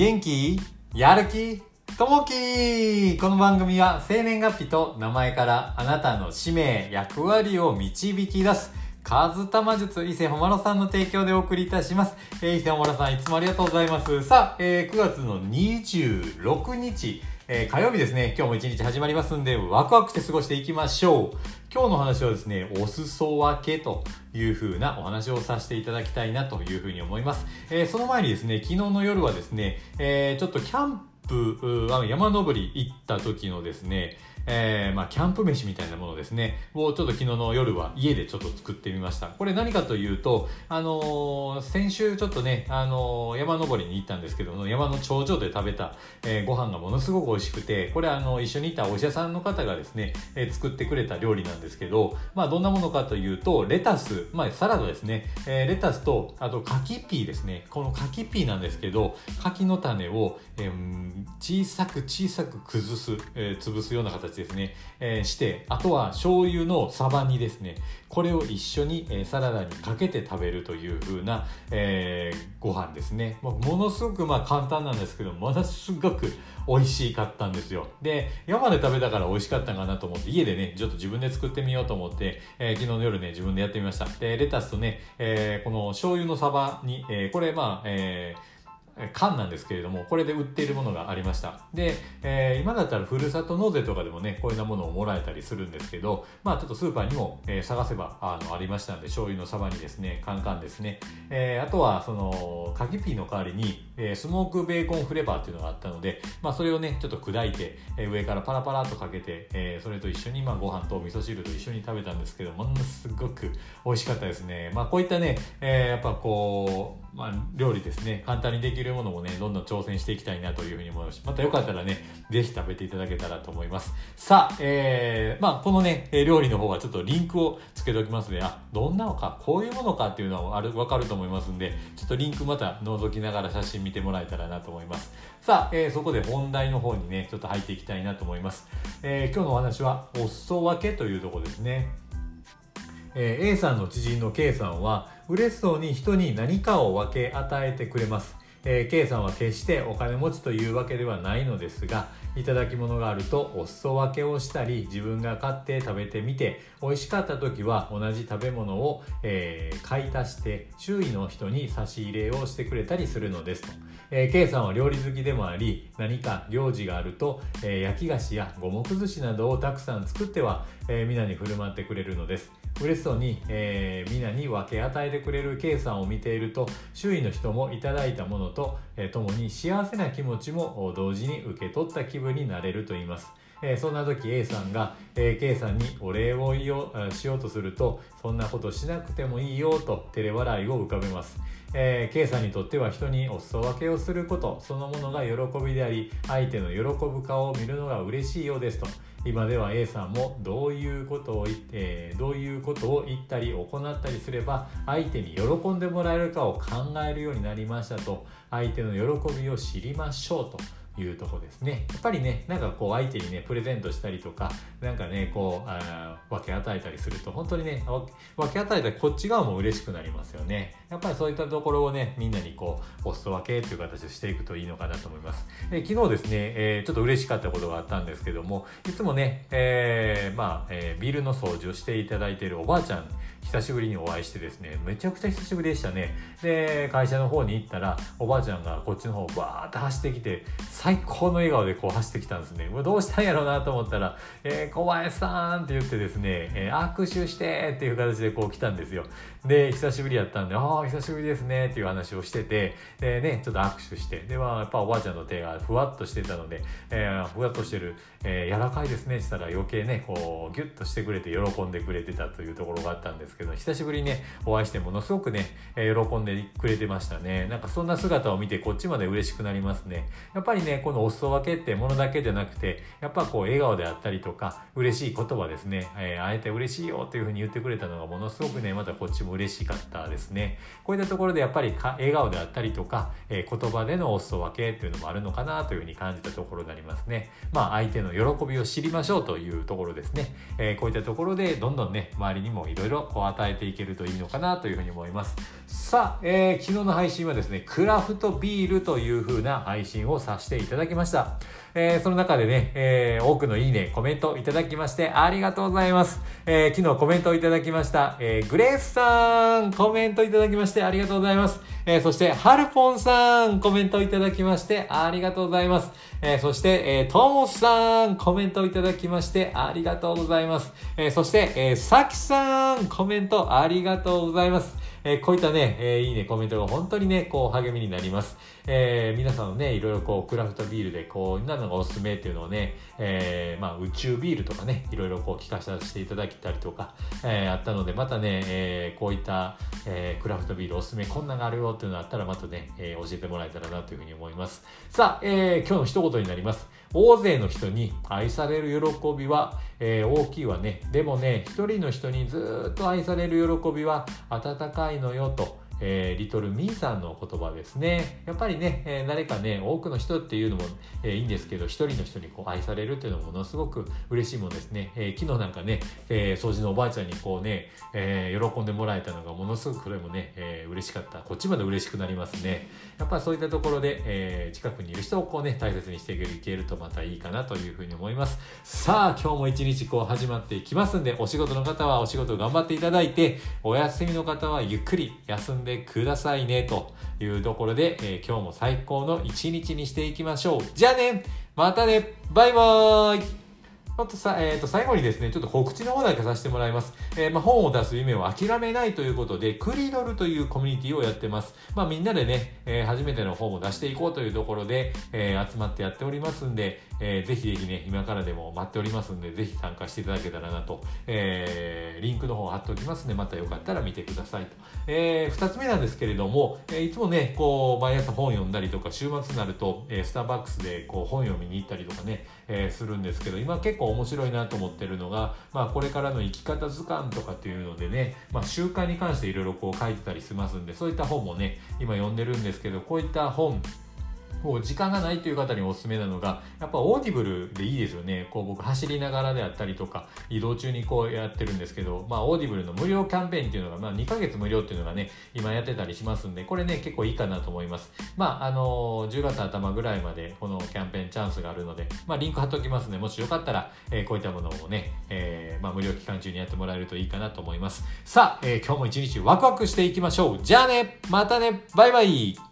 元気？やる気？ともき？この番組は生年月日と名前からあなたの使命、役割を導き出す、カズタマ術伊勢ほまろさんの提供でお送りいたします。えー、伊勢ほまろさんいつもありがとうございます。さあ、えー、9月の26日、えー、火曜日ですね、今日も一日始まりますんで、ワクワクして過ごしていきましょう。今日の話はですね、お裾分けという風なお話をさせていただきたいなというふうに思います。えー、その前にですね、昨日の夜はですね、えー、ちょっとキャンプ、山登り行った時のですね、えー、まあ、キャンプ飯みたいなものですね、をちょっと昨日の夜は家でちょっと作ってみました。これ何かというと、あのー、先週ちょっとね、あのー、山登りに行ったんですけども、山の頂上で食べた、えー、ご飯がものすごく美味しくて、これあの、一緒にいたお医者さんの方がですね、えー、作ってくれた料理なんですけど、まあ、どんなものかというと、レタス、まあ、サラダですね、えー、レタスと、あと柿ピーですね。この柿ピーなんですけど、柿の種を、えー、小さく小さく崩す、えー、潰すような形ですね、えー、してあとは醤油のサバ煮ですね。これを一緒に、えー、サラダにかけて食べるという風な、えー、ご飯ですね。ものすごくまあ簡単なんですけどものすごく美味しかったんですよ。で山で食べたから美味しかったかなと思って家でねちょっと自分で作ってみようと思って、えー、昨日の夜ね自分でやってみました。でレタスとね、えー、この醤油のサバに、えー、これまあ、えー缶なんですけれども、これで売っているものがありました。で、えー、今だったらふるさと納税とかでもね、こういうなものをもらえたりするんですけど、まあちょっとスーパーにも、えー、探せばあのありましたんで、醤油のサバにですね、カンカンですね。えー、あとは、その、カキピーの代わりに、えー、スモークベーコンフレーバーっていうのがあったので、まあそれをね、ちょっと砕いて、えー、上からパラパラとかけて、えー、それと一緒に、まあご飯と味噌汁と一緒に食べたんですけど、ものすごく美味しかったですね。まあこういったね、えー、やっぱこう、まあ、料理ですね簡単にできるうものもねどんどん挑戦していきたいなというふうに思います。またよかったらねぜひ食べていただけたらと思います。さあ、えー、まあこのね料理の方はちょっとリンクをつけておきますのであどんなのかこういうものかっていうのはある分かると思いますんでちょっとリンクまた覗きながら写真見てもらえたらなと思います。さあ、えー、そこで本題の方にねちょっと入っていきたいなと思います、えー、今日のお話はお裾分けというとこですね。えー、A さんの知人の K さんは嬉しそうに人に何かを分け与えてくれます。えー、K さんは決してお金持ちというわけではないのですがいただき物があるとお裾分けをしたり自分が買って食べてみて美味しかった時は同じ食べ物を、えー、買い足して周囲の人に差し入れをしてくれたりするのですと、えー、K さんは料理好きでもあり何か行事があると、えー、焼き菓子や五目寿司などをたくさん作っては、えー、皆に振る舞ってくれるのです。嬉しそうに、えー、皆に分け与えてくれる K さんを見ていると周囲の人もいただいたものと、えー、共に幸せな気持ちも同時に受け取った気分になれると言います。えー、そんな時 A さんが、えー、K さんにお礼を言おしようとするとそんなことしなくてもいいよと照れ笑いを浮かべます、えー、K さんにとっては人にお裾分けをすることそのものが喜びであり相手の喜ぶ顔を見るのが嬉しいようですと今では A さんもどういうことを言って、えー、どういうことを言ったり行ったりすれば相手に喜んでもらえるかを考えるようになりましたと相手の喜びを知りましょうと。いうとこですね。やっぱりね、なんかこう相手にね、プレゼントしたりとか、なんかね、こう、あ分け与えたりすると、本当にね、分け与えたらこっち側も嬉しくなりますよね。やっぱりそういったところをね、みんなにこう、お裾分けっていう形でしていくといいのかなと思います。で昨日ですね、えー、ちょっと嬉しかったことがあったんですけども、いつもね、えー、まあ、えー、ビルの掃除をしていただいているおばあちゃん、久しぶりにお会いしてですね、めちゃくちゃ久しぶりでしたね。で、会社の方に行ったら、おばあちゃんがこっちの方をバーって走ってきて、最高の笑顔でこう走ってきたんですね。もうどうしたんやろうなと思ったら、えー、小林さんって言ってですね、えー、握手してっていう形でこう来たんですよ。で、久しぶりやったんで、ああ、久しぶりですねっていう話をしてて、でね、ちょっと握手して、で、まあ、やっぱおばあちゃんの手がふわっとしてたので、えー、ふわっとしてる、えー、柔らかいですねって言ったら余計ね、こう、ギュッとしてくれて喜んでくれてたというところがあったんですけど、久しぶりにね、お会いしてものすごくね、喜んでくれてましたね。なんかそんな姿を見てこっちまで嬉しくなりますね。やっぱりね、ね、このお裾分けってものだけじゃなくて、やっぱこう笑顔であったりとか、嬉しい言葉ですね、えー、あえて嬉しいよというふうに言ってくれたのがものすごくね、またこっちも嬉しかったですね。こういったところでやっぱりか笑顔であったりとか、えー、言葉でのお裾分けっていうのもあるのかなというふうに感じたところになりますね。まあ相手の喜びを知りましょうというところですね。えー、こういったところでどんどんね、周りにもいろいろこう与えていけるといいのかなというふうに思います。さあ、えー、昨日の配信はですね、クラフトビールという風な配信をさせていただきました。えー、その中でね、えー、多くのいいね、コメントいただきましてありがとうございます。えー、昨日コメントいただきました、えグレースさん、コメントいただきましてありがとうございます。えそして、ハルポンさん、コメントいただきましてありがとうございます。えそして、えトモさん、コメントいただきましてありがとうございます。えそして、えさきさん、コメントありがとうございます。えー、こういったね、えー、いいね、コメントが本当にね、こう励みになります。えー、皆さんのね、いろいろこう、クラフトビールで、こう、なのがおすすめっていうのをね、えー、まあ、宇宙ビールとかね、いろいろこう、聞かさせていただきたりとか、えー、あったので、またね、えー、こういった、え、クラフトビールおすすめ、こんながあるよっていうのがあったら、またね、え、教えてもらえたらなというふうに思います。さあ、え、今日の一言になります。大勢の人に愛される喜びは、え、大きいわね。でもね、一人の人にずっと愛される喜びは温かいのよと。えー、リトルミーさんの言葉ですね。やっぱりね、えー、誰かね、多くの人っていうのも、えー、いいんですけど、一人の人にこう愛されるっていうのもものすごく嬉しいものですね。え昨日なんかね、え掃除のおばあちゃんにこうね、え喜んでもらえたのがものすごくこれもね、え嬉しかった。こっちまで嬉しくなりますね。やっぱりそういったところで、え近くにいる人をこうね、大切にしていけるとまたいいかなというふうに思います。さあ、今日も一日こう始まっていきますんで、お仕事の方はお仕事頑張っていただいて、お休みの方はゆっくり休んでくださいね、というところで、えー、今日も最高の一日にしていきましょう。じゃあねまたねバイバーイあとさ、えっ、ー、と、最後にですね、ちょっと告知の方だけさせてもらいます。えー、まあ、本を出す夢を諦めないということで、クリドルというコミュニティをやってます。まあ、みんなでね、えー、初めての本を出していこうというところで、え集まってやっておりますんで、えぜひぜひね、今からでも待っておりますんで、ぜひ参加していただけたらなと、えリンクの方を貼っておきますんで、またよかったら見てくださいと。え二つ目なんですけれども、えいつもね、こう、毎朝本読んだりとか、週末になると、えスターバックスでこう本読みに行ったりとかね、えするんですけど、今結構面白いなと思ってるのが、まあ、これからの生き方図鑑とかっていうのでね、まあ、習慣に関していろいろこう書いてたりしますんでそういった本もね今読んでるんですけどこういった本もう時間がないという方におすすめなのが、やっぱ Audible でいいですよね。こう僕走りながらであったりとか、移動中にこうやってるんですけど、まあ Audible の無料キャンペーンっていうのが、まあ2ヶ月無料っていうのがね、今やってたりしますんで、これね、結構いいかなと思います。まああの、10月頭ぐらいまでこのキャンペーンチャンスがあるので、まあリンク貼っておきますので、もしよかったら、えー、こういったものをね、えー、まあ無料期間中にやってもらえるといいかなと思います。さあ、えー、今日も一日ワクワクしていきましょう。じゃあね、またね、バイバイ